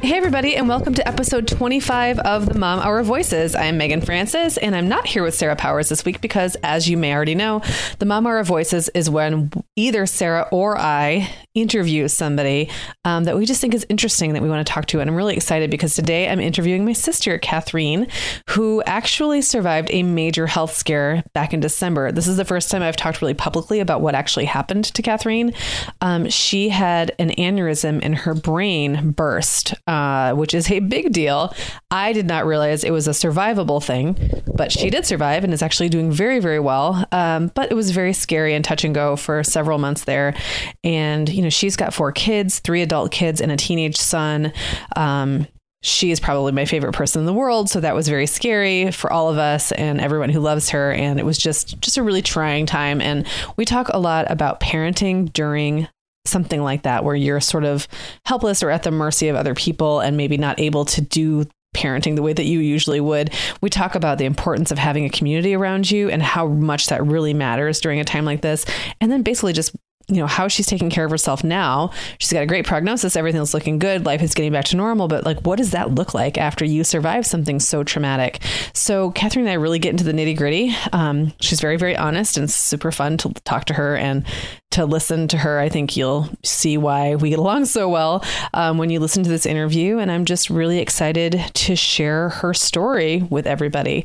Hey, everybody, and welcome to episode 25 of the Mom Hour Voices. I'm Meagan Francis, and I'm not here with Sarah Powers this week because, as you may already know, the Mom Hour Voices is when either Sarah or I interview somebody um, that we just think is interesting that we want to talk to. And I'm really excited because today I'm interviewing my sister, Kathreen, who actually survived a major health scare back in December. This is the first time I've talked really publicly about what actually happened to Kathreen. Um, she had an aneurysm in her brain burst. Uh, which is a big deal. I did not realize it was a survivable thing, but she did survive and is actually doing very, very well. Um, but it was very scary and touch and go for several months there. And, you know, she's got four kids, three adult kids, and a teenage son. Um, she is probably my favorite person in the world so that was very scary for all of us and everyone who loves her and it was just just a really trying time and we talk a lot about parenting during something like that where you're sort of helpless or at the mercy of other people and maybe not able to do parenting the way that you usually would. We talk about the importance of having a community around you and how much that really matters during a time like this. And then basically just you know how she's taking care of herself now. She's got a great prognosis. Everything's looking good. Life is getting back to normal. But like what does that look like after you survive something so traumatic? So kathreen and i really get into the nitty gritty um, she's very very honest and super fun to talk to her and to listen to her. I think you'll see why we get along so well um, when you listen to this interview. And i'm just really excited to share her story with everybody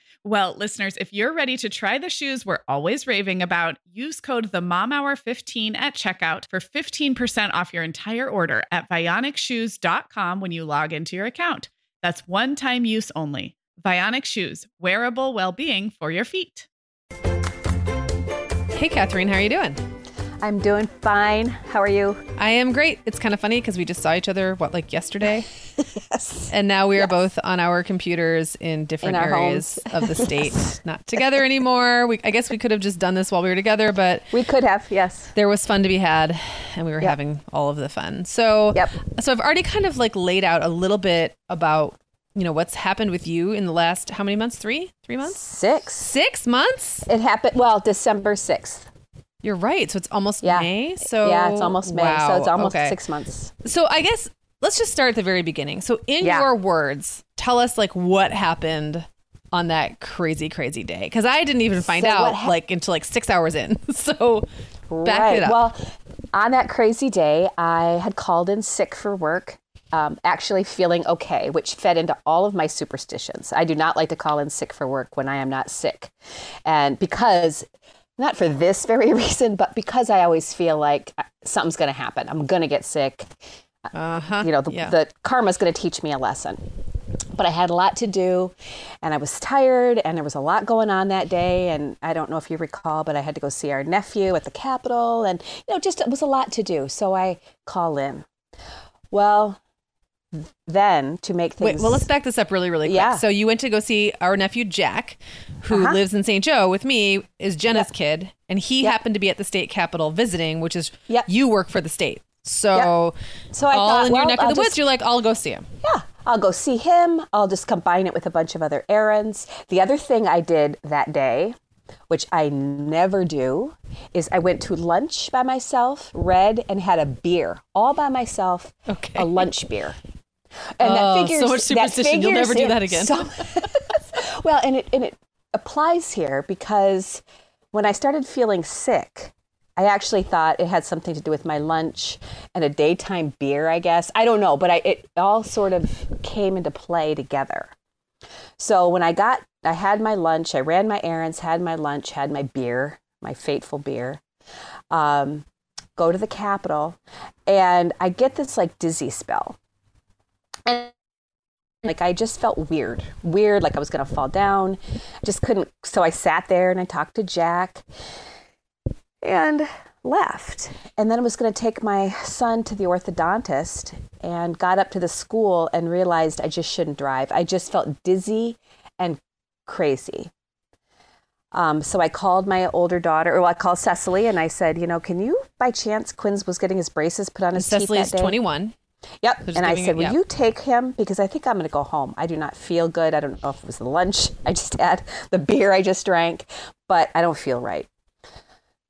Well, listeners, if you're ready to try the shoes we're always raving about, use code the Mom Hour 15 at checkout for 15% off your entire order at vionicshoes.com when you log into your account. That's one time use only. Vionic shoes, wearable well-being for your feet. Hey, Kathreen, how are you doing? I'm doing fine. How are you? I am great. It's kind of funny because we just saw each other, what, like yesterday? yes. And now we are both on our computers in different In areas of the state, not together anymore. We, I guess we could have just done this while we were together, but We could have, yes. there was fun to be had and we were Yep. having all of the fun. So, Yep. so I've already kind of like laid out a little bit about, you know, what's happened with you in the last, how many months? Three? Three months? Six. Six months? It happened, well, December 6th. You're right. So it's almost Yeah. May. So yeah, it's almost May. Wow. So it's almost Okay. six months. So I guess let's just start at the very beginning. So in Yeah. your words, tell us like what happened on that crazy, crazy day. Because I didn't even find So out hap- like until like six hours in. So back right. it up. Well, on that crazy day, I had called in sick for work, um, actually feeling okay, which fed into all of my superstitions. I do not like to call in sick for work when I am not sick. And because, not for this very reason, but because I always feel like uh, something's going to happen. I'm going to get sick. uh-huh. you know, the, yeah. the karma's going to teach me a lesson. But I had a lot to do and I was tired and there was a lot going on that day. And I don't know if you recall, but I had to go see our nephew at the Capitol and, you know, just it was a lot to do. So I call in. Well, then to make things. Wait, well, let's back this up really, really quick. Yeah. So you went to go see our nephew Jack, who Uh-huh. lives in St. Joe with me, is Jenna's kid, and he Yep. happened to be at the state capitol visiting, which is Yep. you work for the state. So, So I all thought, in your well, neck of the woods, you're like, I'll go see him. Yeah, I'll go see him. I'll just combine it with a bunch of other errands. The other thing I did that day, which I never do, is I went to lunch by myself, read, and had a beer all by myself. Okay. A lunch beer. And Oh, that so figures, much that superstition. You'll never do that again. so- well, and it and it applies here because when I started feeling sick, I actually thought it had something to do with my lunch and a daytime beer, I guess. I don't know, but I, it all sort of came into play together. So when I got, I had my lunch, I ran my errands, had my lunch, had my beer, my fateful beer, um, go to the Capitol, and I get this like dizzy spell. And like I just felt weird, weird, like I was going to fall down. I just couldn't. So I sat there and I talked to Jack and left. And then I was going to take my son to the orthodontist and got up to the school and realized I just shouldn't drive. I just felt dizzy and crazy. Um, so I called my older daughter, or I called Cecily, and I said, you know, can you, by chance, Quinn's was getting his braces put on his Cecily teeth that day. 21. Yep. just And I said, it- Will you take him? Because I think I'm going to go home. I do not feel good. I don't know if it was the lunch I just had, the beer I just drank, but I don't feel right.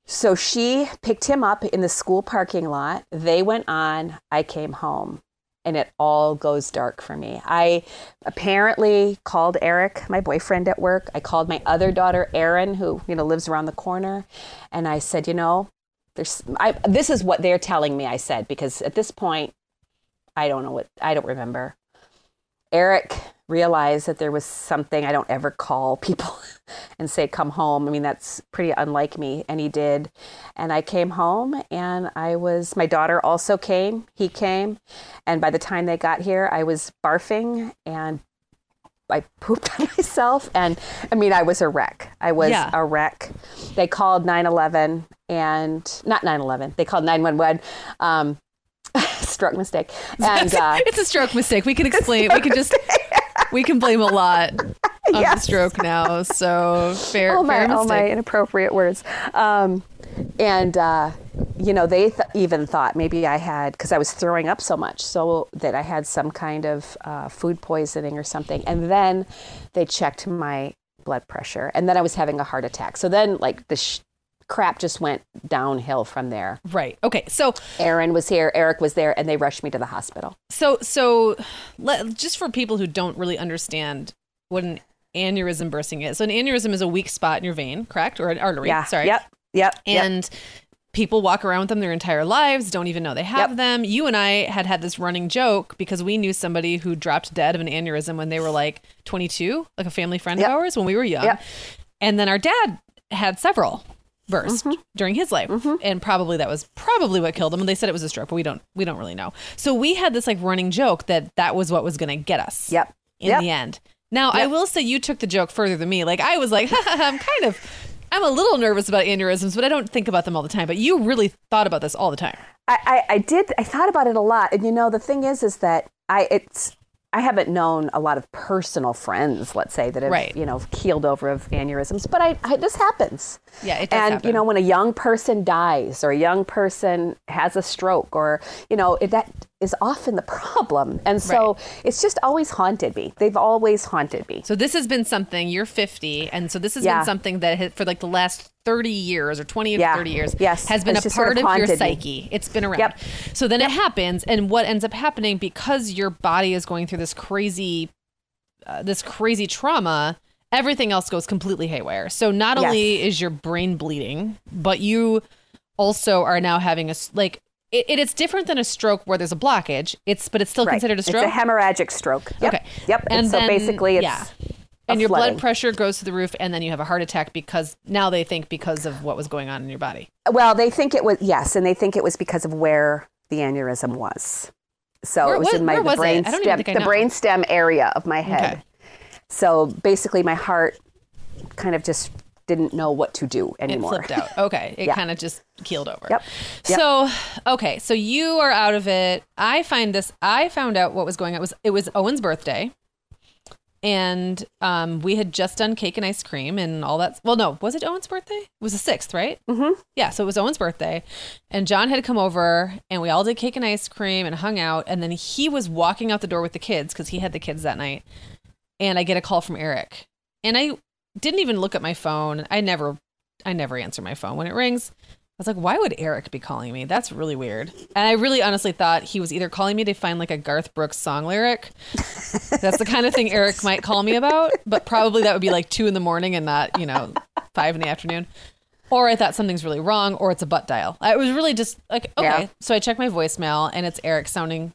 So she picked him up in the school parking lot. They went on. I came home. And it all goes dark for me. I apparently called Eric, my boyfriend at work. I called my other daughter, Erin, who you know lives around the corner, and I said, you know, there's. I, this is what they're telling me. I said because at this point, I don't know what I don't remember. Eric realized that there was something I don't ever call people and say come home. I mean that's pretty unlike me and he did. And I came home and I was my daughter also came. He came and by the time they got here I was barfing and I pooped on myself and I mean I was a wreck. I was Yeah. a wreck. They called 911 and not 911. They called 911 um stroke mistake. And uh it's a stroke mistake. We can explain. We can just we can blame a lot on the stroke now. So fair, all my, fair all my inappropriate words. Um, and, uh, you know, they th- even thought maybe I had, because I was throwing up so much, so that I had some kind of uh, food poisoning or something. And then they checked my blood pressure, and then I was having a heart attack. So then, like, the sh- crap just went downhill from there. right. Okay. So Aaron was here, Eric was there, and they rushed me to the hospital. so so let, just for people who don't really understand what an aneurysm bursting is. So an aneurysm is a weak spot in your vein, correct? Or an artery. Yeah. Sorry. Yep. Yep. yep. and people walk around with them their entire lives don't even know they have Yep. them you and i had had this running joke because we knew somebody who dropped dead of an aneurysm when they were like 22 like a family friend Yep. of ours when we were young Yep. and then our dad had several burst Mm-hmm. during his life and probably that was probably what killed him and they said it was a stroke but we don't we don't really know so we had this like running joke that that was what was going to get us Yep. in Yep. the end Now, I will say you took the joke further than me. Like I was like, I'm kind of, I'm a little nervous about aneurysms, but I don't think about them all the time. But you really thought about this all the time. I, I, I did. I thought about it a lot, and you know, the thing is, is that I it's I haven't known a lot of personal friends, let's say, that have Right. you know keeled over of aneurysms, but I, I this happens. Yeah, it does and happen. you know, when a young person dies or a young person has a stroke, or you know, it, that is often the problem, and so it's just always haunted me. They've always haunted me. So this has been something. You're 50, and so this has Yeah. been something that has, for like the last 30 years or 20 Yeah. or 30 years Yes. has been It's a just sort part of of, your haunted me. psyche. It's been around. Yep. So then it happens, and what ends up happening because your body is going through this crazy, uh, this crazy trauma. Everything else goes completely haywire. So not Yes. only is your brain bleeding, but you also are now having a, like. It, it, it's different than a stroke where there's a blockage. It's but it's still Right. considered a stroke. It's a hemorrhagic stroke. Yep. Okay. Yep. And And, so then- basically, it's yeah. And your flooding. blood pressure goes to the roof and then you have a heart attack because now they think because of what was going on in your body Well, they think it was yes, and they think it was because of where the aneurysm was. So Where it was was- in my was brain stem, the brain stem area of my head. Okay. So basically, my heart kind of just didn't know what to do anymore. it flipped out okay it Yeah. kind of just keeled over Yep. Yep. so okay so you are out of it i find this i found out what was going on it was it was owen's birthday and um, we had just done cake and ice cream and all that. Well, no, was it Owen's birthday? It was the sixth, right? Mm-hmm. Yeah, so it was Owen's birthday, and John had come over, and we all did cake and ice cream and hung out. And then he was walking out the door with the kids because he had the kids that night. And I get a call from Eric, and I didn't even look at my phone. I never, I never answer my phone when it rings. I was like, why would Eric be calling me? That's really weird. And I really honestly thought he was either calling me to find like a Garth Brooks song lyric. That's the kind of thing Eric might call me about, but probably that would be like two in the morning and not, you know, five in the afternoon. Or I thought something's really wrong, or it's a butt dial. I was really just like, okay. Yeah. So I check my voicemail and it's Eric sounding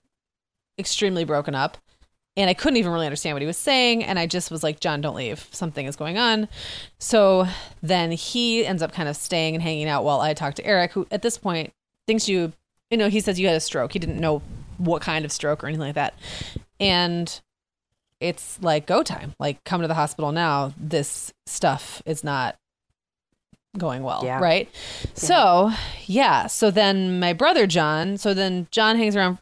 extremely broken up. And I couldn't even really understand what he was saying. And I just was like, John, don't leave. Something is going on. So then he ends up kind of staying and hanging out while I talk to Eric, who at this point thinks you, you know, he says you had a stroke. He didn't know what kind of stroke or anything like that. And it's like go time. Like come to the hospital now. This stuff is not going well, Yeah. right? So, yeah. So then my brother John, so then John hangs around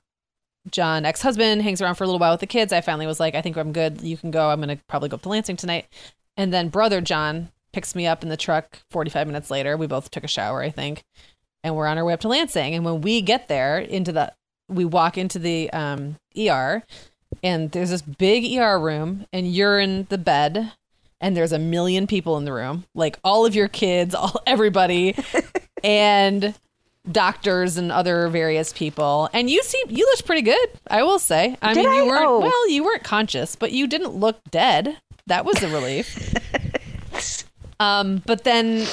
John, ex-husband, hangs around for a little while with the kids. I finally was like, I think I'm good. You can go. I'm going to probably go up to Lansing tonight. And then brother John picks me up in the truck 45 minutes later. We both took a shower, I think. And we're on our way up to Lansing. And when we get there into the we walk into the um, ER and there's this big ER room and you're in the bed and there's a million people in the room, like all of your kids, all everybody, and doctors and other various people. And you seem you looked pretty good, I will say. I Did mean, you I? weren't Oh. well, you weren't conscious, but you didn't look dead. That was a relief. um, but then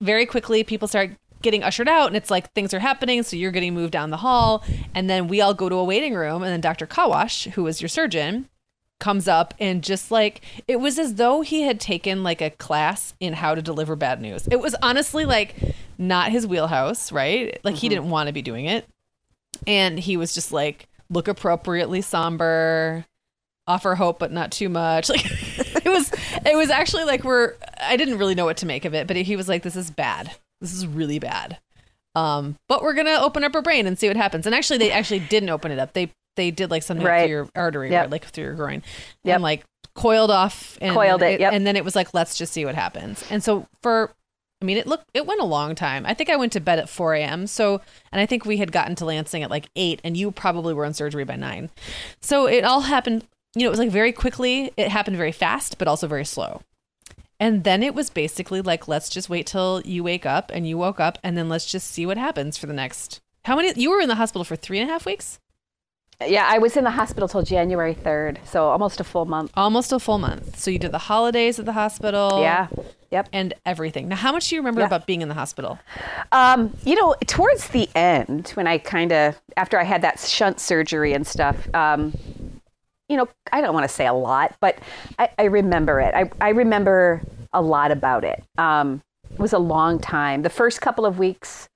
very quickly people start getting ushered out and it's like things are happening so you're getting moved down the hall and then we all go to a waiting room and then dr kawash who was your surgeon comes up and just like it was as though he had taken like a class in how to deliver bad news it was honestly like not his wheelhouse right? Like he didn't want to be doing it. And he was just like look appropriately somber offer hope but not too much. Like it was it was actually like we're i didn't really know what to make of it but he was like this is bad. This is really bad. Um but we're gonna open up our brain and see what happens. And actually they actually didn't open it up. They they did like something Right. through your artery Yep. or like through your groin. Yep. and like coiled off and Coiled it, yep. and then it was like let's just see what happens. And so for I mean, it looked it went a long time. I think I went to bed at 4 a.m. So, and I think we had gotten to Lansing at like eight, and you probably were in surgery by nine. So it all happened. You know, it was like very quickly. It happened very fast, but also very slow. And then it was basically like, let's just wait till you wake up, and you woke up, and then let's just see what happens for the next. How many? You were in the hospital for three and a half weeks, Yeah, I was in the hospital till January 3rd, so almost a full month. almost a full month. So you did the holidays at the hospital. Yeah. Yep. And everything. Now, how much do you remember Yeah. about being in the hospital? Um, you know, towards the end, when I kind of, after I had that shunt surgery and stuff, um, you know, I don't want to say a lot, but I, I remember it. I, I remember a lot about it. Um, it was a long time. The first couple of weeks,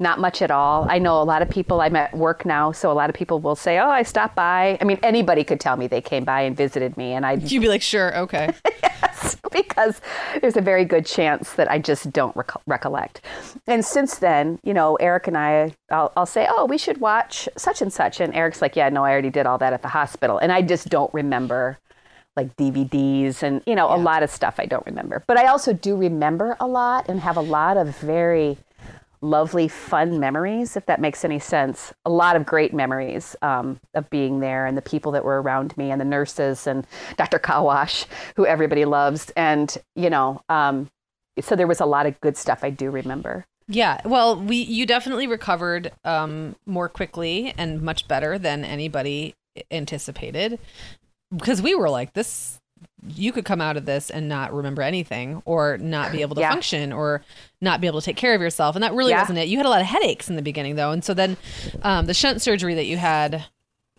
not much at all. I know a lot of people, I'm at work now, so a lot of people will say, Oh, I stopped by. I mean, anybody could tell me they came by and visited me, and I'd You'd be like, sure, okay. yes, because there's a very good chance that I just don't rec- recollect. And since then, you know, Eric and I, I'll, I'll say, Oh, we should watch such and such. And Eric's like, Yeah, no, I already did all that at the hospital. And I just don't remember like DVDs and, you know, a lot of stuff I don't remember. But I also do remember a lot and have a lot of very lovely, fun memories, if that makes any sense. A lot of great memories um, of being there and the people that were around me and the nurses and Dr. Kawash, who everybody loves. And, you know, um, so there was a lot of good stuff I do remember. Yeah, well, we you definitely recovered um, more quickly and much better than anybody anticipated because we were like this you could come out of this and not remember anything or not be able to Yeah. function or not be able to take care of yourself and that really Yeah. wasn't it you had a lot of headaches in the beginning though and so then um, the shunt surgery that you had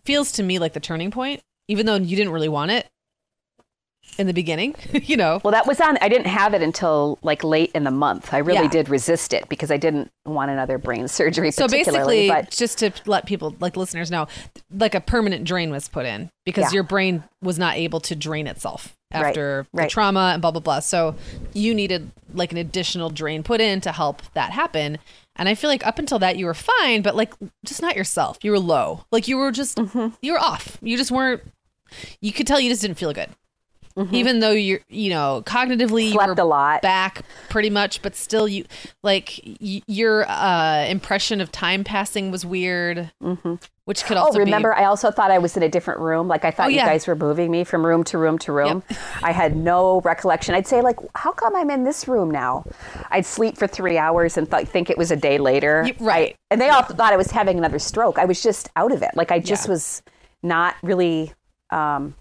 feels to me like the turning point even though you didn't really want it in the beginning you know Well, that was on, I didn't have it until like late in the month. I really Yeah. did resist it because I didn't want another brain surgery. so basically but just to let people like listeners know like a permanent drain was put in because Yeah. your brain was not able to drain itself Right, after the right. trauma and blah blah blah so you needed like an additional drain put in to help that happen and i feel like up until that you were fine but like just not yourself you were low like you were just Mm-hmm. you were off you just weren't you could tell you just didn't feel good Mm-hmm. even though you're you know cognitively you Slept a lot. back pretty much but still you like y- your uh impression of time passing was weird which could also. Oh, remember, be I also thought I was in a different room. Like I thought Oh, you yeah. guys were moving me from room to room to room. Yep. I had no recollection. I'd say like, how come I'm in this room now? I'd sleep for three hours and th- think it was a day later. Y- right. I- and they all thought I was having another stroke. I was just out of it. Like I just Yeah. was not really um,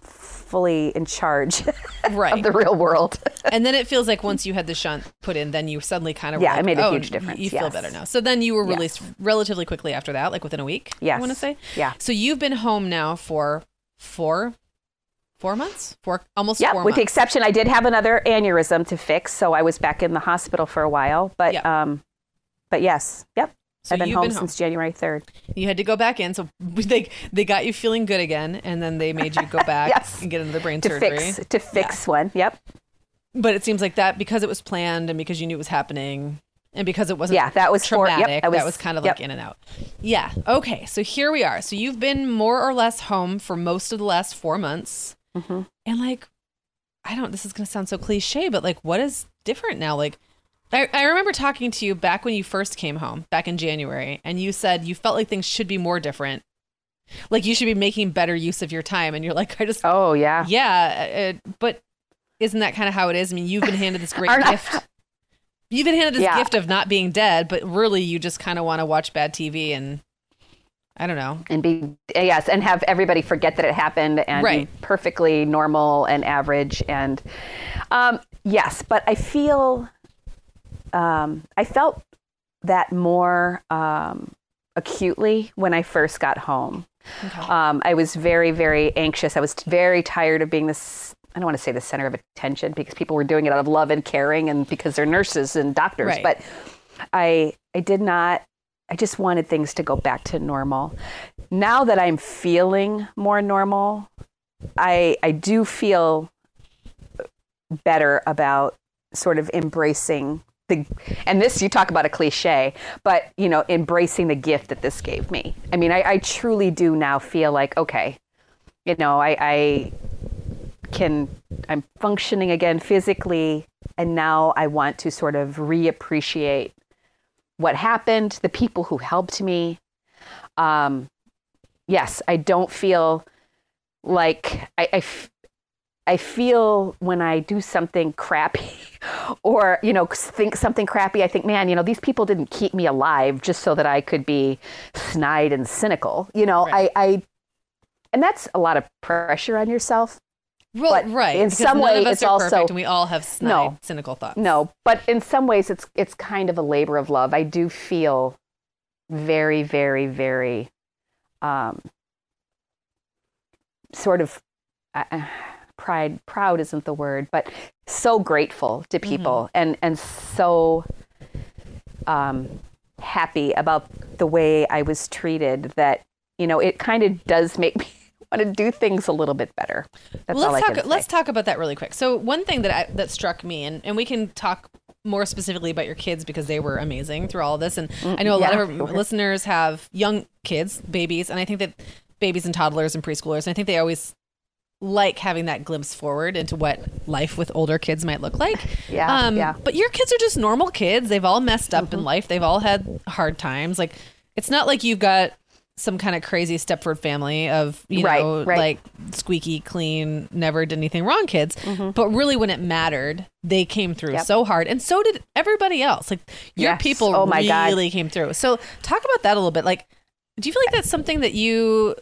fully in charge Right. of the real world. and then it feels like once you had the shunt put in then you suddenly kind of Yeah, were it made a oh, huge difference, you feel better now so then you were Yes. released relatively quickly after that like within a week i want to say Yeah. so you've been home now for four four months four almost Yeah, four with the exception, I did have another aneurysm to fix, so I was back in the hospital for a while. But Yeah. um, but yes, yep, So I've been you've home been home. since January third. you had to go back in so they they got you feeling good again and then they made you go back Yes. and get into the brain to surgery fix to fix one. Yep. but it seems like that because it was planned and because you knew it was happening and because it wasn't Yeah, that was for- yep, traumatic was- that was kind of yep. like in and out yeah okay so here we are so you've been more or less home for most of the last four months Mm-hmm. and like i don't this is going to sound so cliche but like what is different now like I, I remember talking to you back when you first came home back in january and you said you felt like things should be more different like you should be making better use of your time and you're like i just Oh yeah. yeah, uh, but isn't that kind of how it is? I mean, you've been handed this great gift. You've been handed this Yeah. gift of not being dead, but really you just kind of want to watch bad TV and I don't know. And be yes, and have everybody forget that it happened and Right. be perfectly normal and average and um, yes, but I feel um, I felt that more um, acutely when I first got home. Um, I was very, very anxious. I was very tired of being this. I don't want to say the center of attention because people were doing it out of love and caring and because they're nurses and doctors. Right. But I, I did not. I just wanted things to go back to normal. Now that I'm feeling more normal, I, I do feel better about sort of embracing the and this you talk about a cliche but you know embracing the gift that this gave me. I mean i, I truly do now feel like okay you know I, I can i'm functioning again physically and now i want to sort of reappreciate what happened the people who helped me. Um yes i don't feel like I, I feel when I do something crappy or, you know, think something crappy, I think, man, you know, these people didn't keep me alive just so that I could be snide and cynical. You know, Right. I, I, and that's a lot of pressure on yourself. Well, But right. in some none way, it's are also- perfect and we all have snide, No. cynical thoughts. No, but in some ways it's, it's kind of a labor of love. I do feel very, very, very, um, sort of, uh, pride proud isn't the word but so grateful to people and and so um happy about the way I was treated that, you know, it kind of does make me want to do things a little bit better. That's let's all I talk. Let's talk about that really quick. So one thing that I, that struck me, and, and we can talk more specifically about your kids because they were amazing through all this. And I know a lot Mm, of our listeners have young kids, babies, and I think that babies and toddlers and preschoolers. And I think they always like having that glimpse forward into what life with older kids might look like. Yeah, Um, yeah. Mm-hmm. But your kids are just normal kids. They've all messed up in life. They've all had hard times. Like it's not like you've got some kind of crazy Stepford family of you Right, know right. like squeaky clean, never did anything wrong kids. But really, when it mattered, they came through Mm-hmm. Yep. so hard, and so did everybody else. Like your Yes. people Oh my God. really came through. So talk about that a little bit. Like, do you feel like that's something that you?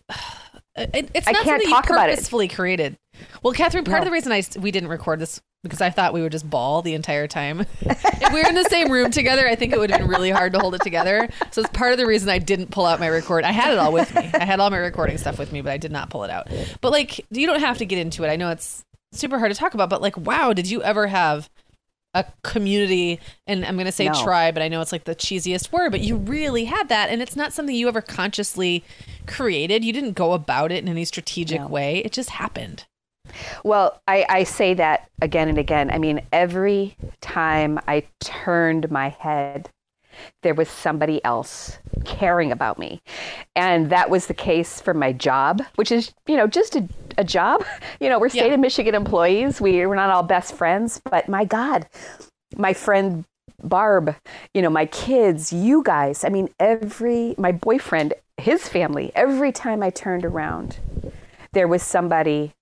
It, it's I not can't something talk you about it. purposefully created. Well, Kathreen, part of the reason I we didn't record this because I thought we would just ball the entire time. if we were in the same room together, I think it would have been really hard to hold it together. So it's part of the reason I didn't pull out my record. I had it all with me. I had all my recording stuff with me, but I did not pull it out. But like, you don't have to get into it. I know it's super hard to talk about, but like, wow, did you ever have a community and I'm going to say No. tribe, but I know it's like the cheesiest word, but you really had that and it's not something you ever consciously created. You didn't go about it in any strategic No. way. It just happened. Well, I, I say that again and again. I mean, every time I turned my head, there was somebody else caring about me. And that was the case for my job, which is, you know, just a, a job. You know, we're state Yeah. of Michigan employees. We, we're not all best friends, but my God, my friend Barb, you know, my kids, you guys, I mean, every, my boyfriend, his family, every time I turned around, there was somebody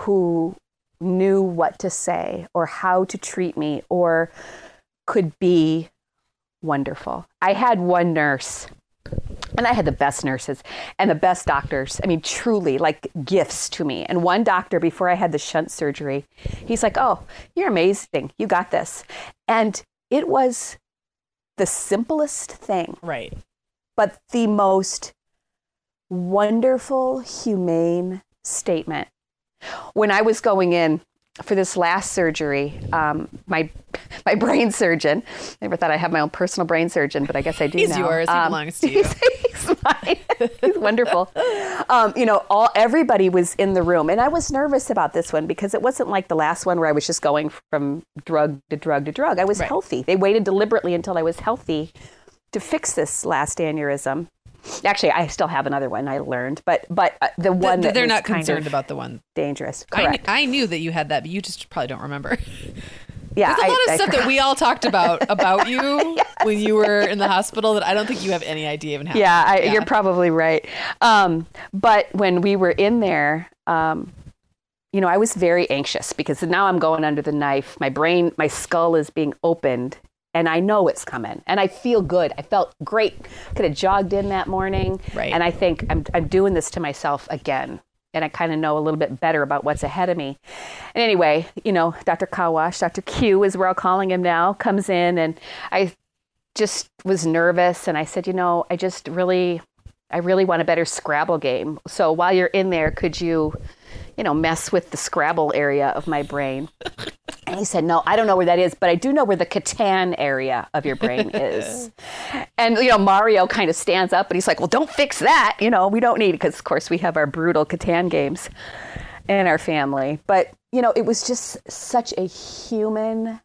who knew what to say or how to treat me or could be wonderful. I had one nurse, and I had the best nurses and the best doctors. I mean, truly like gifts to me. And one doctor, before I had the shunt surgery, he's like, Oh, you're amazing. You got this. And it was the simplest thing Right. but the most wonderful, humane statement. When I was going in for this last surgery, um, my my brain surgeon, I never thought I'd have my own personal brain surgeon, but I guess I do He's now. yours. He Um, belongs to you. He's, he's mine. he's wonderful. Um, you know, all everybody was in the room, and I was nervous about this one because it wasn't like the last one where I was just going from drug to drug to drug. I was Right. healthy. They waited deliberately until I was healthy to fix this last aneurysm. Actually, I still have another one. I learned, but but uh, the one Th- that they're not concerned about the one. dangerous. I, kn- Correct. I knew that you had that, but you just probably don't remember. yeah, There's a lot I- of I stuff that we all talked about about you when you were in the hospital that I don't think you have any idea even happened. Yeah, I, you're probably right. Um, but when we were in there, um, you know, I was very anxious because now I'm going under the knife. My brain, my skull is being opened, and I know it's coming, and I feel good. I felt great. Could have jogged in that morning, Right. and I think I'm I'm doing this to myself again. And I kind of know a little bit better about what's ahead of me. And anyway, you know, Dr. Kawash, Dr. Q, is we're all calling him now, comes in, and I just was nervous and I said, you know, I just really I really want a better Scrabble game. So while you're in there, could you, you know, mess with the Scrabble area of my brain? And he said, No, I don't know where that is, but I do know where the Catan area of your brain is. and, you know, Mario kind of stands up and he's like, Well, don't fix that. You know, we don't need it because, of course, we have our brutal Catan games in our family. But, you know, it was just such a human,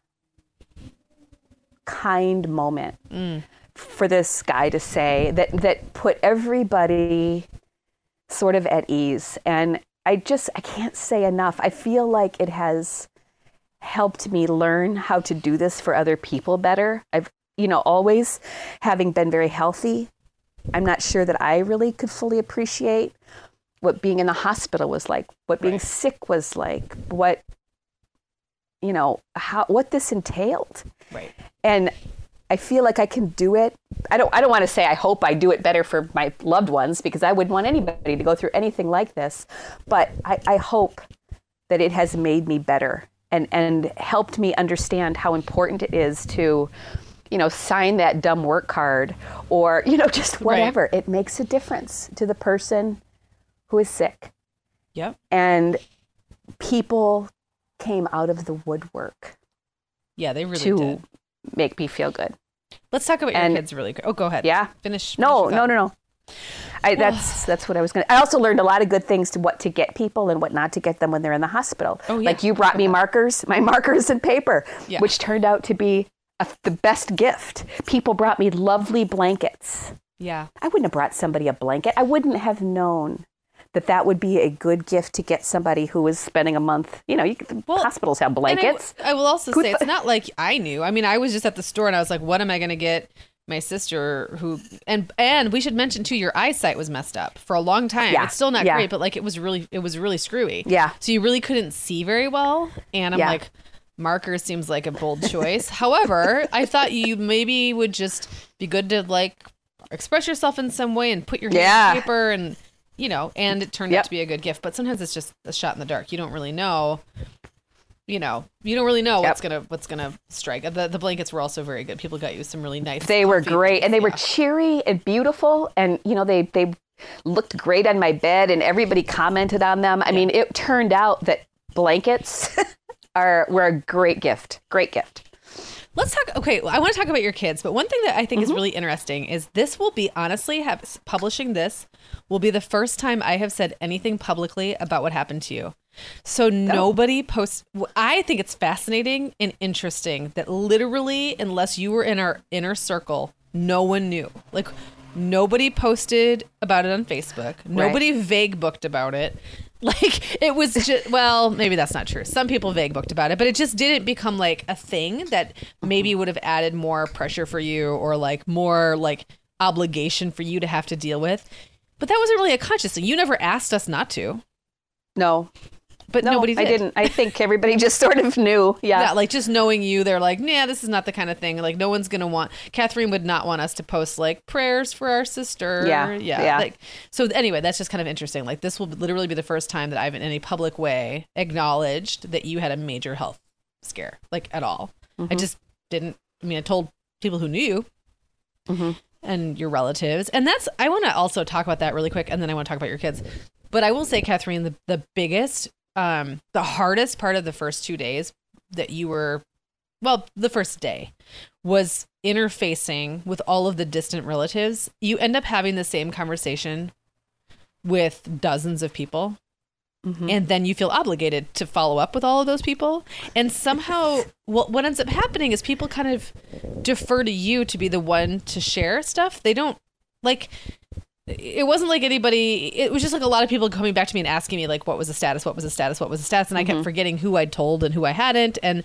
kind moment mm. for this guy to say that that put everybody sort of at ease and i just i can't say enough. I feel like it has helped me learn how to do this for other people better. I've you know always having been very healthy i'm not sure that i really could fully appreciate what being in the hospital was like what being sick was like what you know how what this entailed. Right. and I feel like I can do it. I don't I don't want to say I hope I do it better for my loved ones because I wouldn't want anybody to go through anything like this. But I, I hope that it has made me better and, and helped me understand how important it is to, you know, sign that dumb work card or, you know, just whatever. It makes a difference to the person who is sick. Yep. And people came out of the woodwork Yeah, they really to did. Make me feel good. Let's talk about And- your kids really quick. Oh, go ahead. Yeah. Finish. finish No, your no, no, no. I, that's that's what I was going to. I also learned a lot of good things to what to get people and what not to get them when they're in the hospital. Oh, yeah. Like you brought me markers, my markers and paper, Yeah. which turned out to be a, the best gift. People brought me lovely blankets. Yeah. I wouldn't have brought somebody a blanket. I wouldn't have known that that would be a good gift to get somebody who was spending a month. You know, you, Well, hospitals have And I- blankets. I, will also say it's not like I knew. I mean, I was just at the store and I was like, "What am I going to get?" My sister, who and and we should mention too, your eyesight was messed up for a long time. Yeah, It's still not yeah. great, but like it was really, it was really screwy. Yeah. So you really couldn't see very well, and I'm Yeah. like, marker seems like a bold choice. However, I thought you maybe would just be good to like express yourself in some way and put your hand Yeah. on paper and you know, and it turned out to be a good gift. But sometimes it's just a shot in the dark. You don't really know. You know, you don't really know what's gonna what's gonna strike. The the blankets were also very good. People got you some really nice. They were great, and they were cheery and beautiful, and you know they they looked great on my bed, and everybody commented on them. I mean, it turned out that blankets are were a great gift, great gift. Let's talk. Okay, I want to talk about your kids, but one thing that I think Mm-hmm. is really interesting is this will be honestly have publishing this will be the first time I have said anything publicly about what happened to you. So nobody posts. I think it's fascinating and interesting that literally, unless you were in our inner circle, no one knew. Like nobody posted about it on Facebook. Nobody vague booked about it. Like it was just well, maybe that's not true. Some people vague booked about it, but it just didn't become like a thing that maybe would have added more pressure for you or like more like obligation for you to have to deal with. But that wasn't really a conscious thing. You never asked us not to, No, but no, nobody did. I didn't. I think everybody just sort of knew. Yeah, Yeah, like just knowing you, they're like, nah, this is not the kind of thing. Like, no one's gonna want. Kathreen would not want us to post like prayers for our sister. Yeah, yeah, yeah. Like, so anyway, that's just kind of interesting. Like, this will literally be the first time that I've in any public way acknowledged that you had a major health scare, like at all. I Mm-hmm. just didn't. I mean, I told people who knew you. Mm-hmm. And your relatives, and that's. I want to also talk about that really quick, and then I want to talk about your kids. But I will say, Kathreen, the the biggest, um, the hardest part of the first two days that you were well, the first day was interfacing with all of the distant relatives. You end up having the same conversation with dozens of people. And then you feel obligated to follow up with all of those people. And somehow, what, what ends up happening is people kind of defer to you to be the one to share stuff. They don't like, it wasn't like anybody it was just like a lot of people coming back to me and asking me like what was the status what was the status what was the status? And i kept mm-hmm. forgetting who i'd told and who i hadn't. And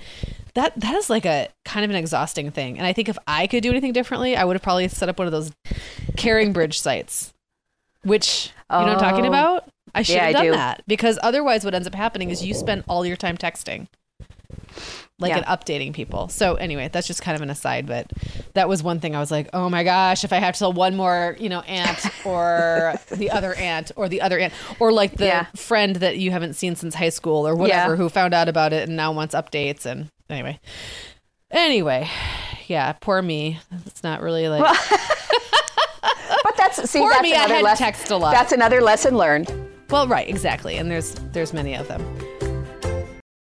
that that is like a kind of an exhausting thing. And i think if i could do anything differently i would have probably set up one of those CaringBridge sites which you know what i'm talking Oh. about? I should Yeah, have done do. that. Because otherwise what ends up happening is you spend all your time texting like Yeah. and updating people. So anyway, that's just kind of an aside, but that was one thing I was like, oh my gosh, if I have to tell one more, you know, aunt or the other aunt or the other aunt or like the Yeah. friend that you haven't seen since high school or whatever Yeah. who found out about it and now wants updates and anyway. Anyway, yeah, poor me. It's not really like but that's see, Poor that's me, I another lesson. text a lot. That's another lesson learned. well, right, exactly. And there's there's many of them.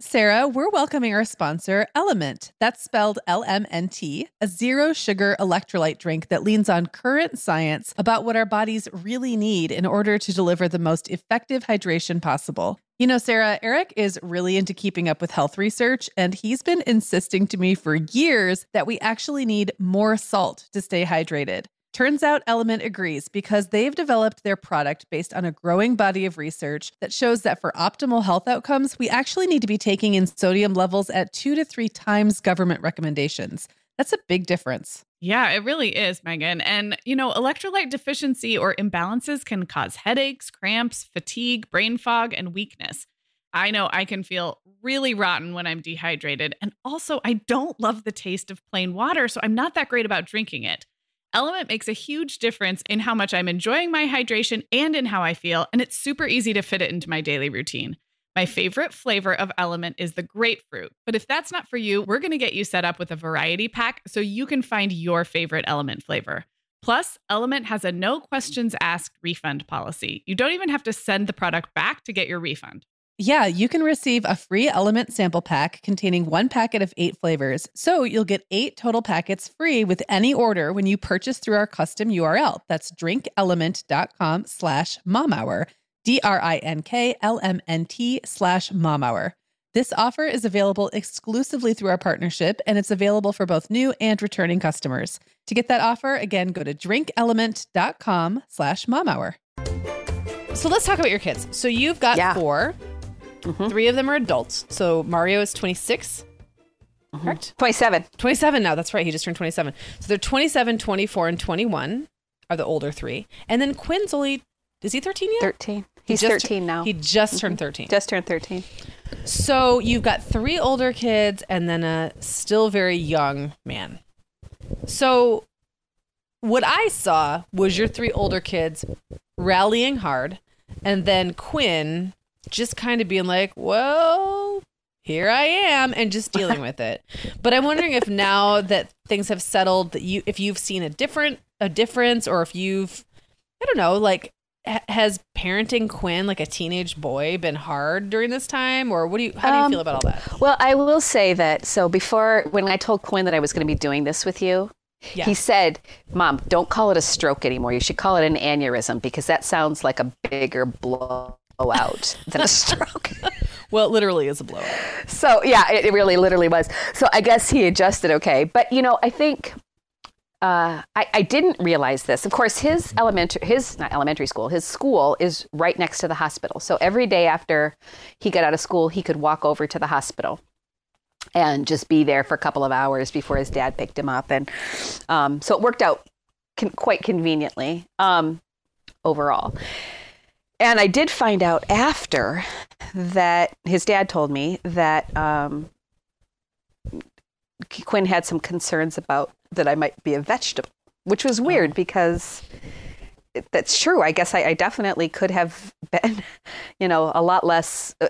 Sarah, we're welcoming our sponsor, Element. That's spelled L M N T, a zero sugar electrolyte drink that leans on current science about what our bodies really need in order to deliver the most effective hydration possible. You know, Sarah, Eric is really into keeping up with health research, and he's been insisting to me for years that we actually need more salt to stay hydrated. Turns out LMNT agrees because they've developed their product based on a growing body of research that shows that for optimal health outcomes, we actually need to be taking in sodium levels at two to three times government recommendations. That's a big difference. Yeah, it really is, Meagan. And, you know, electrolyte deficiency or imbalances can cause headaches, cramps, fatigue, brain fog, and weakness. I know I can feel really rotten when I'm dehydrated. And also, I don't love the taste of plain water, so I'm not that great about drinking it. LMNT makes a huge difference in how much I'm enjoying my hydration and in how I feel, and it's super easy to fit it into my daily routine. My favorite flavor of LMNT is the grapefruit, but if that's not for you, we're going to get you set up with a variety pack so you can find your favorite LMNT flavor. Plus, Element has a no questions asked refund policy. You don't even have to send the product back to get your refund. Yeah, you can receive a free LMNT sample pack containing one packet of eight flavors. So you'll get eight total packets free with any order when you purchase through our custom URL. That's drinklmnt.com slash momhour, D-R-I-N-K-L-M-N-T slash momhour. This offer is available exclusively through our partnership, and it's available for both new and returning customers. To get that offer, again, go to drinklmnt.com slash momhour. So let's talk about your kids. So you've got Yeah. four. Mm-hmm. Three of them are adults. So Mario is 26. Mm-hmm. Correct? 27. 27 now. That's right. He just turned 27. So they're 27, 24, and 21 are the older three. And then Quinn's only, is he 13 yet? 13. He He's just- 13 now. He just mm-hmm. turned 13. just turned 13. So you've got three older kids and then a still very young man. So what I saw was your three older kids rallying hard and then Quinn just kind of being like, well, here I am and just dealing with it. But I'm wondering if now that things have settled that you if you've seen a different a difference or if you've I don't know, like ha- has parenting Quinn like a teenage boy been hard during this time or what do you how do you Um, feel about all that? Well, I will say that so before, when I told Quinn that I was going to be doing this with you, Yeah. he said, Mom, don't call it a stroke anymore. You should call it an aneurysm because that sounds like a bigger blowout than a stroke. Well, it literally is a blowout. so, yeah, it, it really literally was. So, I guess he adjusted okay. But, you know, I think. Uh, I, I didn't realize this. Of course, his elementary, his not elementary school, his school is right next to the hospital. So every day after he got out of school, he could walk over to the hospital and just be there for a couple of hours before his dad picked him up. And um, so it worked out con- quite conveniently um, overall. And I did find out after that his dad told me that um, Quinn had some concerns about that I might be a vegetable, which was weird because it- that's true. I guess I, I definitely could have been, you know, a lot less uh,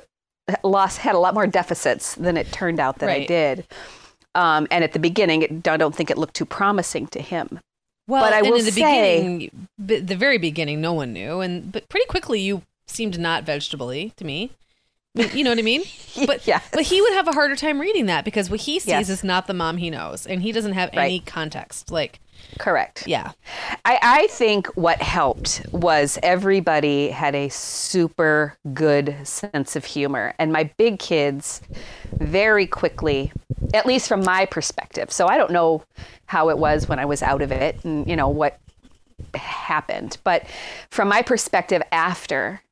lost had a lot more deficits than it turned out that I did. Um, and at the beginning, it, I don't think it looked too promising to him. Well, But I and will in the say- beginning, b- the very beginning, no one knew, and but pretty quickly you seemed not vegetable-y to me. You know what I mean? But Yes. but he would have a harder time reading that because what he sees Yes. is not the mom he knows, and he doesn't have any context. Like, Correct. yeah, I, I think what helped was everybody had a super good sense of humor. And my big kids very quickly, at least from my perspective, so I don't know how it was when I was out of it and, you know, what happened. But from my perspective after,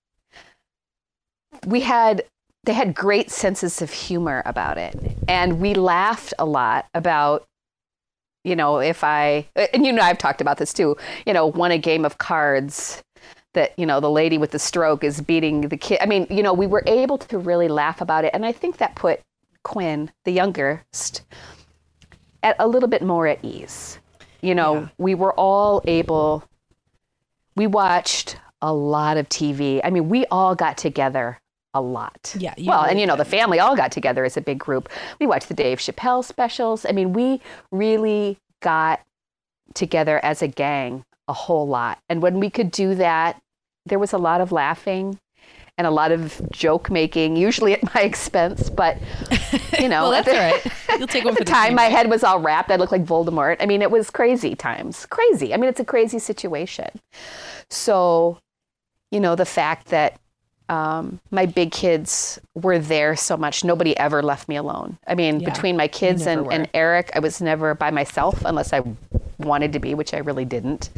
we had they had great senses of humor about it and we laughed a lot about you know if i and you know i've talked about this too you know won a game of cards that you know the lady with the stroke is beating the kid. I mean you know we were able to really laugh about it. And i think that put quinn the youngest at a little bit more at ease. You know Yeah. we were all able we watched a lot of tv i mean we all got together a lot Yeah, well and you know the family all got together as a big group we watched the dave chappelle specials i mean we really got together as a gang a whole lot. And when we could do that, there was a lot of laughing and a lot of joke making, usually at my expense. But you know, well, that's the, all right. You'll take one for the the time, team. my head was all wrapped. I looked like Voldemort. I mean, it was crazy times, crazy. I mean, it's a crazy situation. So, you know, the fact that um, my big kids were there so much, nobody ever left me alone. I mean, Yeah, between my kids and, and Eric, I was never by myself unless I wanted to be, which I really didn't.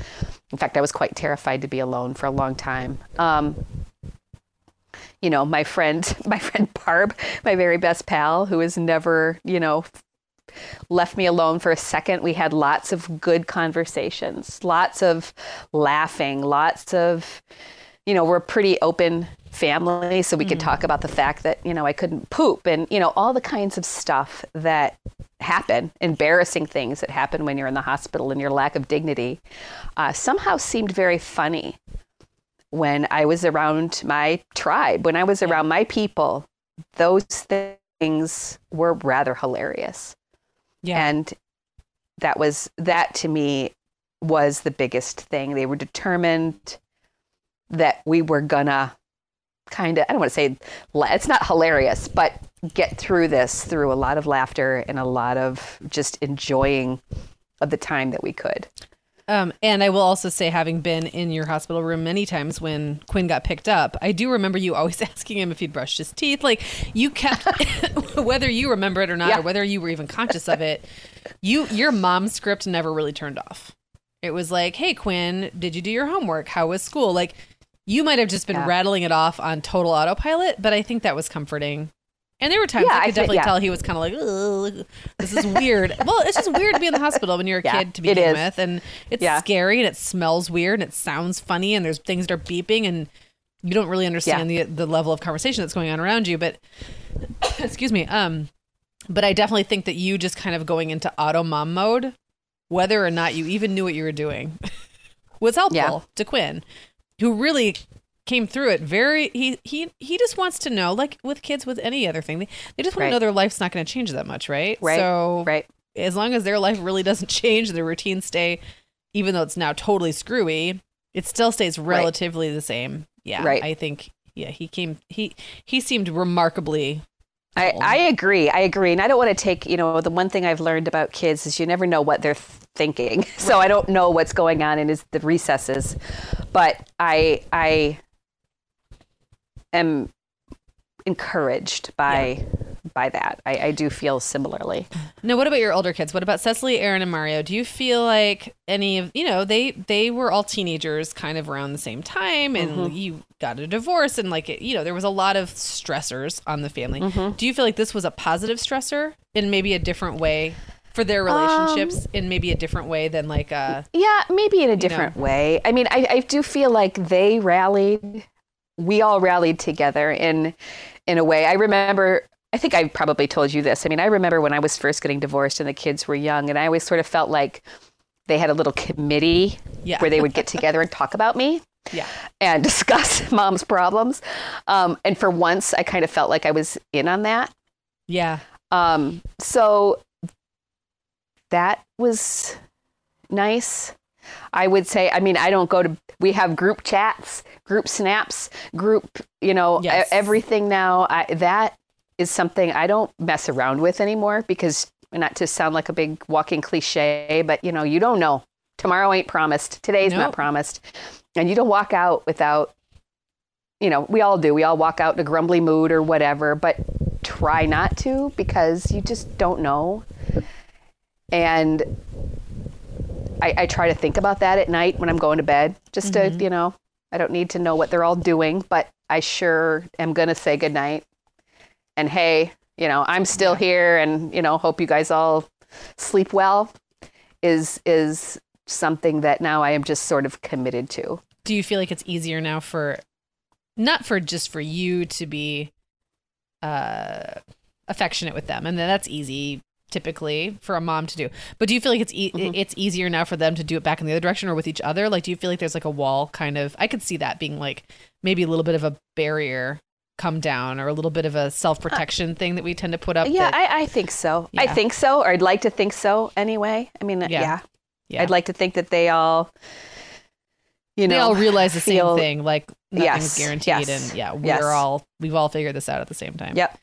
In fact, I was quite terrified to be alone for a long time. Um, you know, my friend, my friend Barb, my very best pal, who has never, you know, left me alone for a second. We had lots of good conversations, lots of laughing, lots of, you know, we're pretty open family, so we could talk about the fact that, you know, I couldn't poop and, you know, all the kinds of stuff that happen, embarrassing things that happen when you're in the hospital and your lack of dignity, uh, somehow seemed very funny when I was around my tribe, when I was around my people, those things were rather hilarious. Yeah. And that was that to me was the biggest thing. They were determined that we were gonna kind of I don't want to say it's not hilarious, but get through this through a lot of laughter and a lot of just enjoying of the time that we could. Um, and I will also say, having been in your hospital room many times when Quinn got picked up, I do remember you always asking him if he'd brushed his teeth. Like you kept, whether you remember it or not, Yeah. or whether you were even conscious of it, you your mom's script never really turned off. It was like, "Hey, Quinn, did you do your homework? How was school?" Like you might have just been Yeah. rattling it off on total autopilot, but I think that was comforting. And there were times Yeah, I I could thi- definitely yeah. tell he was kind of like, "This is weird." well, it's just weird to be in the hospital when you're a Yeah, kid to begin with, and it's scary and it smells weird and it sounds funny and there's things that are beeping and you don't really understand the the level of conversation that's going on around you. But excuse me, um, but I definitely think that you just kind of going into auto mom mode, whether or not you even knew what you were doing, was helpful to Quinn, who really came through it very he he he just wants to know like with kids with any other thing they, they just want Right. to know their life's not going to change that much right Right. so Right. as long as their life really doesn't change, their routines stay, even though it's now totally screwy, it still stays relatively the same. Yeah, Right. I think. Yeah, he came. He he seemed remarkably. I. I agree. I agree. And I don't want to take, you know, the one thing I've learned about kids is you never know what they're thinking. So I don't know what's going on in his, the recesses. But I I am encouraged by by that. I, I do feel similarly. Now, what about your older kids? What about Cecily, Aaron, and Mario? Do you feel like any of you know they they were all teenagers, kind of around the same time, and Mm-hmm. you got a divorce, and like it, you know there was a lot of stressors on the family. Mm-hmm. Do you feel like this was a positive stressor in maybe a different way for their relationships, Um, in maybe a different way than like uh Yeah, maybe in a different way. I mean, I, I do feel like they rallied. We all rallied together in in a way. I remember. I think I probably told you this. I mean, I remember when I was first getting divorced and the kids were young, and I always sort of felt like they had a little committee Yeah. where they would get together and talk about me yeah and discuss mom's problems. Um, and for once, I kind of felt like I was in on that. yeah Um, so that was nice. I would say, I mean, I don't go to, we have group chats, group snaps, group, you know, Yes. everything now. I, that is something I don't mess around with anymore because, not to sound like a big walking cliche, but, you know, you don't know. Tomorrow ain't promised. Today's Nope. not promised. And you don't walk out without, you know, we all do. We all walk out in a grumbly mood or whatever, but try not to because you just don't know. And I, I try to think about that at night when I'm going to bed, just to, mm-hmm. you know, I don't need to know what they're all doing, but I sure am going to say goodnight. And hey, you know, I'm still here and, you know, hope you guys all sleep well is, is something that now I am just sort of committed to. do you feel like it's easier now for not for just for you to be uh affectionate with them? And that's easy typically for a mom to do. But do you feel like it's e- it's easier now for them to do it back in the other direction or with each other? Like do you feel like there's like a wall kind of i could see that being like maybe a little bit of a barrier come down or a little bit of a self-protection thing that we tend to put up Yeah, that- I, I think so. I think so, or I'd like to think so anyway. I mean, Yeah. yeah. Yeah. I'd like to think that they all, you know, they all realize the feel- same thing. Like nothing's Yes, guaranteed, yes, and yeah, we're yes. all we've all figured this out at the same time. Yep.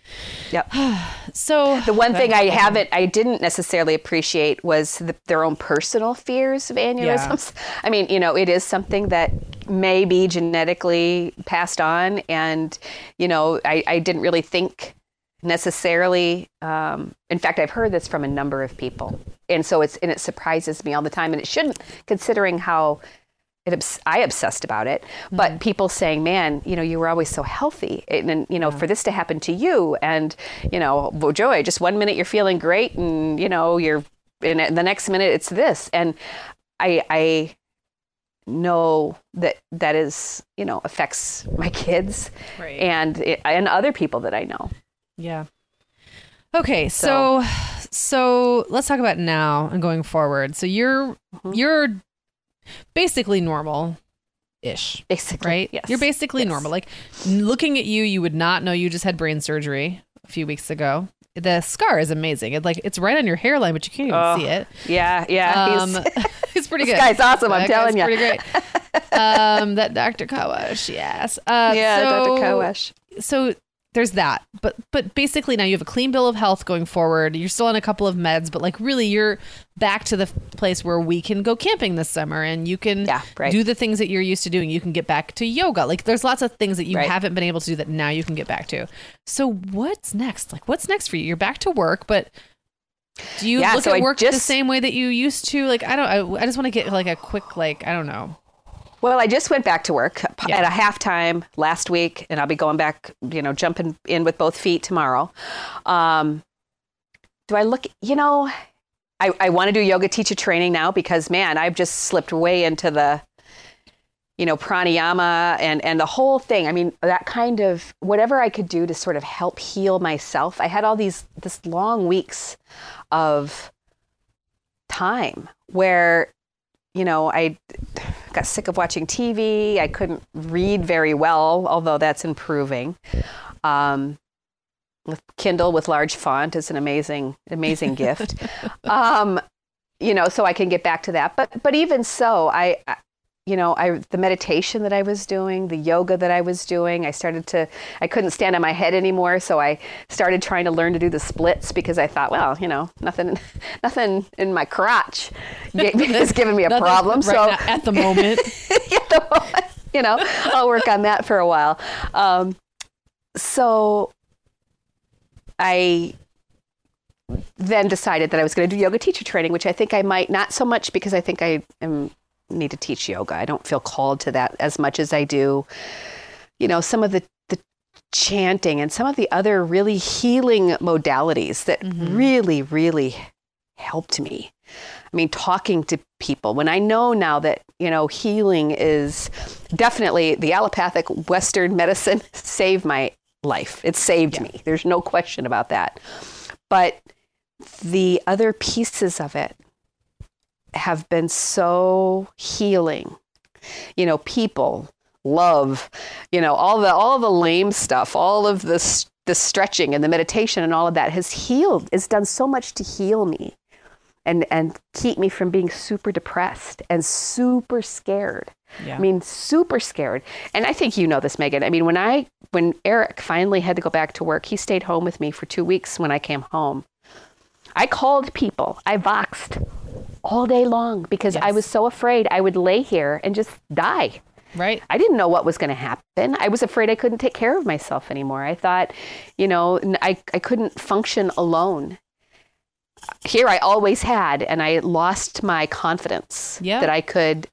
Yep. So The one thing I haven't, I didn't necessarily appreciate was the, their own personal fears of aneurysms. I mean, you know, it is something that may be genetically passed on, and you know, I, I didn't really think necessarily. Um, in fact, I've heard this from a number of people, and so it's and it surprises me all the time, and it shouldn't, considering how. It, I obsessed about it, but people saying, "Man, you know, you were always so healthy, and, and you know, for this to happen to you, and you know, well, Joy, just one minute you're feeling great, and you know, you're, and the next minute it's this." And I, I know that that is, you know, affects my kids Right. and it, and other people that I know. Yeah. Okay, so so let's talk about now and going forward. So you're Mm-hmm. you're basically normal ish, Basically, right? Yes. You're basically Yes. normal. Like looking at you, you would not know you just had brain surgery a few weeks ago. The scar is amazing. It like it's right on your hairline, but you can't even Oh, see it. Yeah, yeah. Um, he's- it's pretty This good. guy's awesome, I'm telling you. Pretty great. um, that Dr. Kawash, yes. Uh, yeah, so, Dr. Kawash. so there's that. But but basically now you have a clean bill of health going forward. You're still on a couple of meds but like really you're back to the place where we can go camping this summer and you can Yeah, right. do the things that you're used to doing. You can get back to yoga. Like there's lots of things that you Right. haven't been able to do that now you can get back to. So what's next? Like what's next for you? You're back to work but do you Yeah, look so at I work the same way that you used to? Like i don't i, I just want to get like a quick like i don't know Well, I just went back to work Yeah. at a halftime last week, and I'll be going back, you know, jumping in with both feet tomorrow. Um, do I look, you know, I, I want to do yoga teacher training now because, man, I've just slipped way into the, you know, pranayama and, and the whole thing. I mean, that kind of whatever I could do to sort of help heal myself. I had all these, this long weeks of time where you know, I got sick of watching TV. I couldn't read very well, although that's improving. Um, with Kindle with large font is an amazing, amazing gift. Um, you know, so I can get back to that. But but even so, I, I you know, I the meditation that I was doing, the yoga that I was doing, I started to I couldn't stand on my head anymore, so I started trying to learn to do the splits because I thought, well, you know, nothing nothing in my crotch is giving me a problem. right so now at the moment at the moment, you know, I'll work on that for a while. Um, so I then decided that I was going to do yoga teacher training, which I think I might not so much because I think I am need to teach yoga. I don't feel called to that as much as I do, you know, some of the the chanting and some of the other really healing modalities that mm-hmm. really, really helped me. I mean, talking to people when I know now that, you know, healing is definitely the allopathic Western medicine saved my life. It saved me. There's no question about that. But the other pieces of it have been so healing. You know, people, love, you know, all the all the lame stuff, all of the the stretching and the meditation and all of that has healed. It's done so much to heal me and and keep me from being super depressed and super scared. Yeah. I mean, super scared. And I think you know this, Meagan. I mean, when I when Eric finally had to go back to work, he stayed home with me for two weeks when I came home. I called people. I voxed all day long because I was so afraid I would lay here and just die. right I didn't know what was going to happen. I was afraid I couldn't take care of myself anymore. I thought, you know, I, I couldn't function alone. Here I always had, and I lost my confidence Yeah. that I could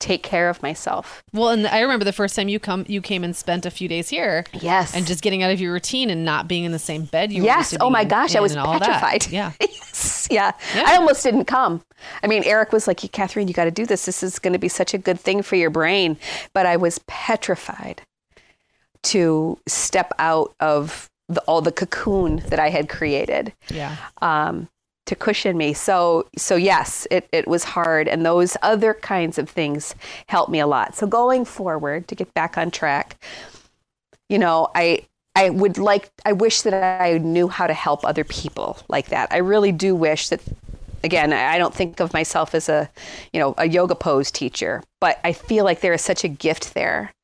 take care of myself. Well, and I remember the first time you come, you came and spent a few days here, Yes. and just getting out of your routine and not being in the same bed you. were Yes. Oh my gosh, I was all that. petrified. Yeah. yes. Yeah. Yeah. I almost didn't come. I mean, Eric was like, Kathreen, you got to do this. This is going to be such a good thing for your brain. But I was petrified to step out of the, all the cocoon that I had created Yeah. um, to cushion me. So, so yes, it, it was hard. And those other kinds of things helped me a lot. So going forward, to get back on track, you know, I, I would like, I wish that I knew how to help other people like that. I really do wish that again, I don't think of myself as a, you know, a yoga pose teacher, but I feel like there is such a gift there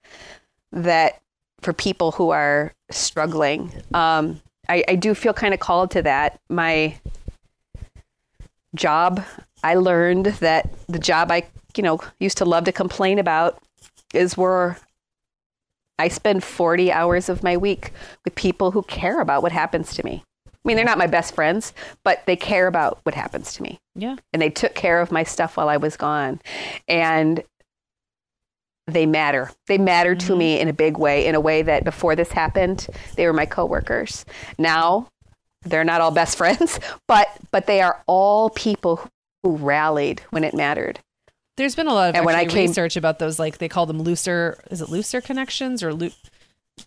that for people who are struggling, um, I, I do feel kind of called to that. My job, I learned that the job I, you know, used to love to complain about is where I spend 40 hours of my week with people who care about what happens to me. I mean, they're not my best friends, but they care about what happens to me. Yeah. And they took care of my stuff while I was gone. And they matter. They matter to mm-hmm. me in a big way, in a way that before this happened, they were my coworkers. Now, they're not all best friends, but but they are all people who rallied when it mattered. There's been a lot of And when I came- research about those, like they call them looser. Is it looser connections or loo-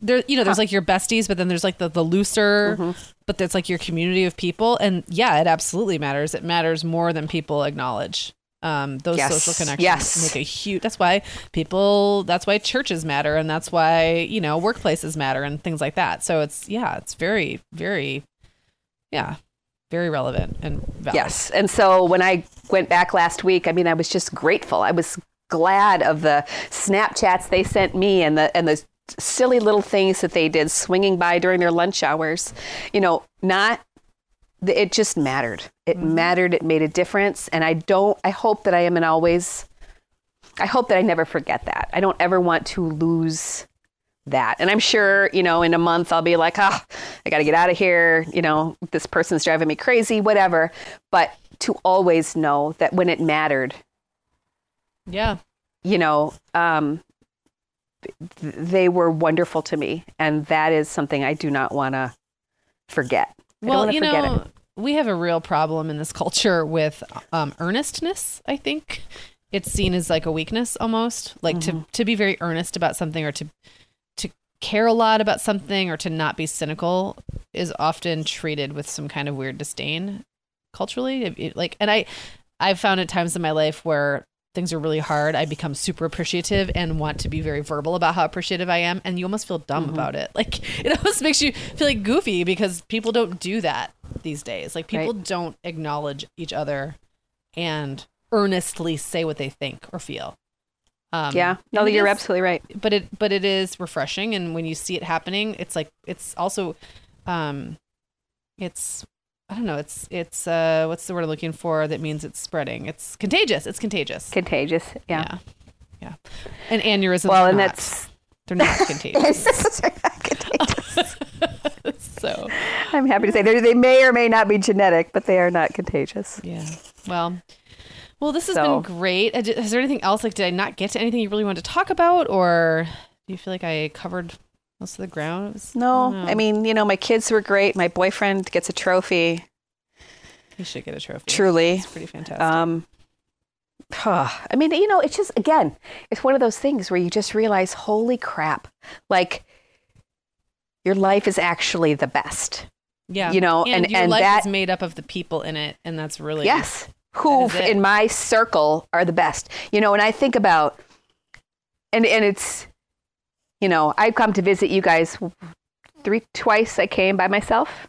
there? You know, there's like your besties, but then there's like the the looser, Mm-hmm. but it's like your community of people. And yeah, it absolutely matters. It matters more than people acknowledge. Um, those Yes. social connections Yes. make a huge. That's why people. That's why churches matter, and that's why you know workplaces matter and things like that. So it's yeah, it's very very, yeah, very relevant and valid. Yes. And so when I went back last week, I mean, I was just grateful. I was glad of the Snapchats they sent me and the and the silly little things that they did swinging by during their lunch hours. You know, not it just mattered. It mm-hmm. mattered. It made a difference. And I don't I hope that I am and always I hope that I never forget that. I don't ever want to lose that. And I'm sure, you know, in a month I'll be like, ah, I got to get out of here. You know, this person's driving me crazy, whatever. But to always know that when it mattered, Yeah. you know, um, th- they were wonderful to me. And that is something I do not want to forget. I don't well, want to you know, it. we have a real problem in this culture with um, earnestness. I think it's seen as like a weakness almost, like Mm-hmm. to to be very earnest about something or to care a lot about something or to not be cynical is often treated with some kind of weird disdain culturally. It- like, and I I've found at times in my life where things are really hard, I become super appreciative and want to be very verbal about how appreciative I am, and you almost feel dumb mm-hmm. about it. Like it almost makes you feel like goofy because people don't do that these days. Like people Right. don't acknowledge each other and earnestly say what they think or feel. Um, Yeah. No, you're is- absolutely right. but it but it is refreshing and when you see it happening it's like it's also um it's i don't know it's it's uh what's the word i'm looking for that means it's spreading it's contagious it's contagious Contagious. Yeah. yeah yeah and aneurysms Well, and not. that's. they're not contagious contagious. so I'm happy to say they they may or may not be genetic, but they are not contagious. yeah well well this has So- been great is there anything else like did i not get to anything you really wanted to talk about or do you feel like i covered most of the ground was- No, don't. I mean, you know, my kids were great. My boyfriend gets a trophy. He should get a trophy Truly. it's pretty fantastic Um, I mean, you know, it's just again, it's one of those things where you just realize, holy crap, like your life is actually the best. Yeah, you know, and, and- your and life that- is made up of the people in it, and that's really Yes, who in my circle are the best. You know, and I think about, and and it's, you know, I've come to visit you guys three twice. I came by myself.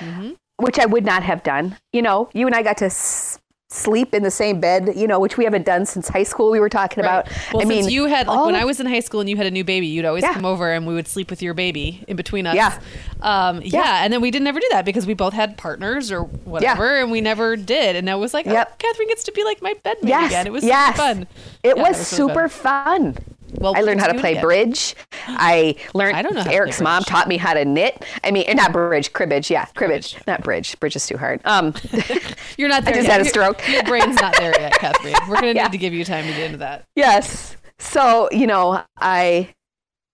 Mhm. which I would not have done. You know, you and I got to s- sleep in the same bed, you know, which we haven't done since high school. We were talking Right. about. Well, I since mean, you had like when I was in high school and you had a new baby, you'd always Yeah. come over and we would sleep with your baby in between us. Yeah. um, yeah, Yeah. and then we didn't ever do that because we both had partners or whatever, and we never did. And I was like, oh, Yep. Kathreen gets to be like my bedmate yes, again. It was yes. super fun. It Yeah, was, really super fun. Well, I learned how to do it play bridge. I learned. I don't know Eric's mom taught me how to knit. I mean, not bridge, cribbage. Yeah, cribbage, not bridge. Bridge is too hard. Um, You're not there. just yet. had a stroke. Your, brain's not there yet, Kathreen. We're gonna Yeah. need to give you time to get into that. yes. So you know, I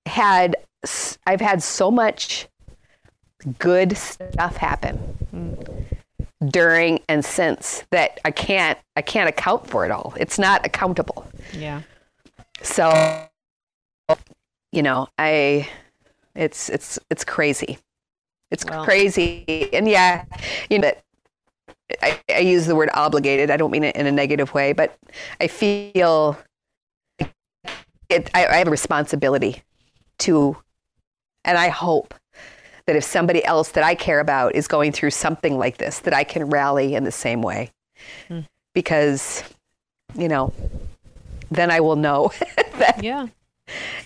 had. I've had so much good stuff happen during and since that I can't. I can't account for it all. It's not accountable. Yeah. So, you know, I, it's it's it's crazy. It's Well- crazy, and yeah, you know, I, I use the word obligated. I don't mean it in a negative way, but I feel it. I, I have a responsibility to, and I hope that if somebody else that I care about is going through something like this, that I can rally in the same way. hmm. because, you know, then I will know that yeah.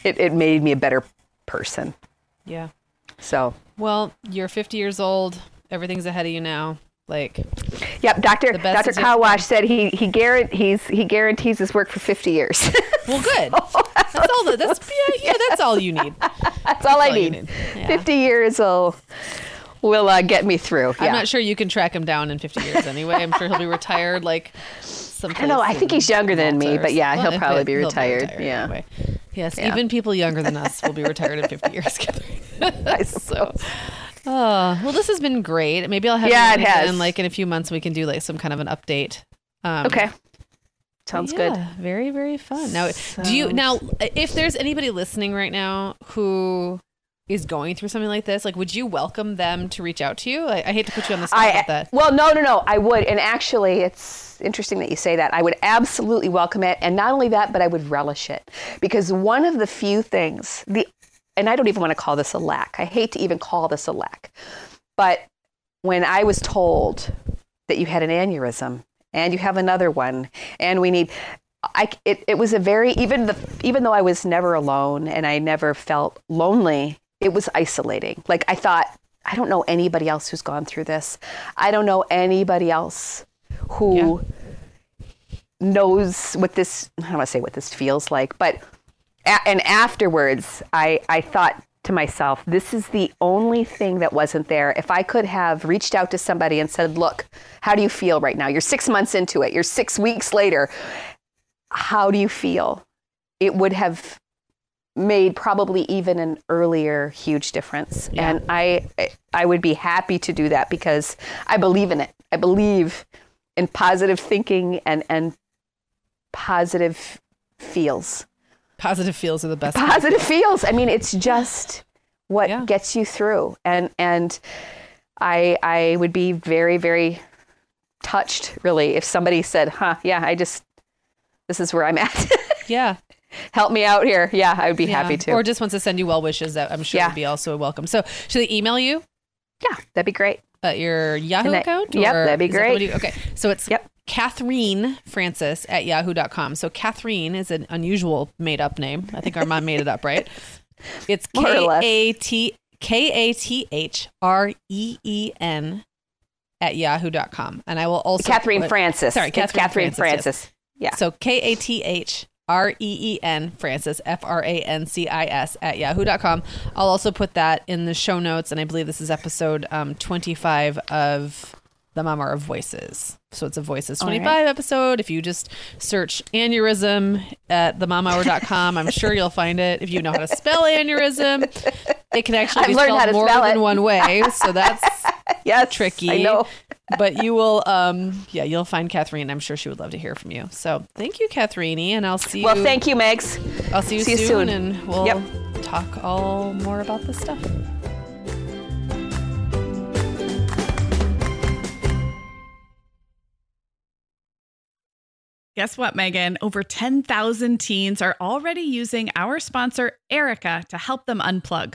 it, it made me a better person. Yeah. So, well, you're 50 years old. Everything's ahead of you now. Like, yep. Doctor Doctor Kawash said he he guarantees he guarantees his work for 50 years. well, good. That's all. The, that's yeah, yeah. That's all you need. That's, that's all, I need. need. Yeah. 50 years will will uh, get me through. Yeah. I'm not sure you can track him down in 50 years anyway. I'm sure he'll be retired like I know. I think he's younger than me, but yeah, well, he'll probably be retired. Be retired yeah. Anyway. Yes, yeah. even people younger than us will be retired in 50 years. I so. Oh, well, this has been great. Maybe I'll have yeah, it has. And like in a few months, we can do like some kind of an update. Um, okay. Sounds yeah, good. Very, very fun. Now, do you now if there's anybody listening right now who is going through something like this, like would you welcome them to reach out to you? I, I hate to put you on the spot I, with that. Well, no, no, no. I would, and actually, it's interesting that you say that. I would absolutely welcome it, and not only that, but I would relish it because one of the few things the, and I don't even want to call this a lack. I hate to even call this a lack, but when I was told that you had an aneurysm and you have another one, and we need I, it, it was a very even the even though I was never alone and I never felt lonely it was isolating. Like I thought, I don't know anybody else who's gone through this. I don't know anybody else who yeah. knows what this, I don't want to say what this feels like, but, and afterwards, I, I thought to myself, this is the only thing that wasn't there. If I could have reached out to somebody and said, look, how do you feel right now? You're six months into it, you're six weeks later. How do you feel? It would have made probably even an earlier huge difference. Yeah. And I I would be happy to do that because I believe in it. I believe in positive thinking and and positive feels. Positive feels are the best. Positive feels. I mean, it's just what yeah. gets you through. And and I I would be very very touched really if somebody said, "Huh, yeah, I just this is where I'm at." yeah help me out here. Yeah, I would be yeah. happy to. Or just wants to send you well wishes that I'm sure yeah. would be also welcome. So should they email you? Yeah, that'd be great. At your Yahoo that, account? Yep, that'd be great. That okay, so it's yep. Kathreen Francis at yahoo.com. So Kathreen is an unusual made up name. I think our mom made it up, right? It's K A T K A T H R E E N at yahoo.com. And I will also Kathreen put, Francis. Sorry, Kathreen, Kathreen Francis. Francis. Yes. Yeah. So K A T H R E E N Francis, F R A N C I S, at yahoo.com. I'll also put that in the show notes. And I believe this is episode um, 25 of the Mom Hour of Voices. So it's a Voices 25 right. episode. If you just search aneurysm at themomhour.com, I'm sure you'll find it. If you know how to spell aneurysm, it can actually be spelled more than it. one way. So that's yes, tricky. I know but you will, um, yeah, you'll find Kathreen. I'm sure she would love to hear from you. So thank you, Kathreen, and I'll see well, you. Well, thank you, Megs. I'll see you, see soon, you soon, and we'll yep. talk all more about this stuff. Guess what, Meagan? Over 10,000 teens are already using our sponsor, Erika, to help them unplug.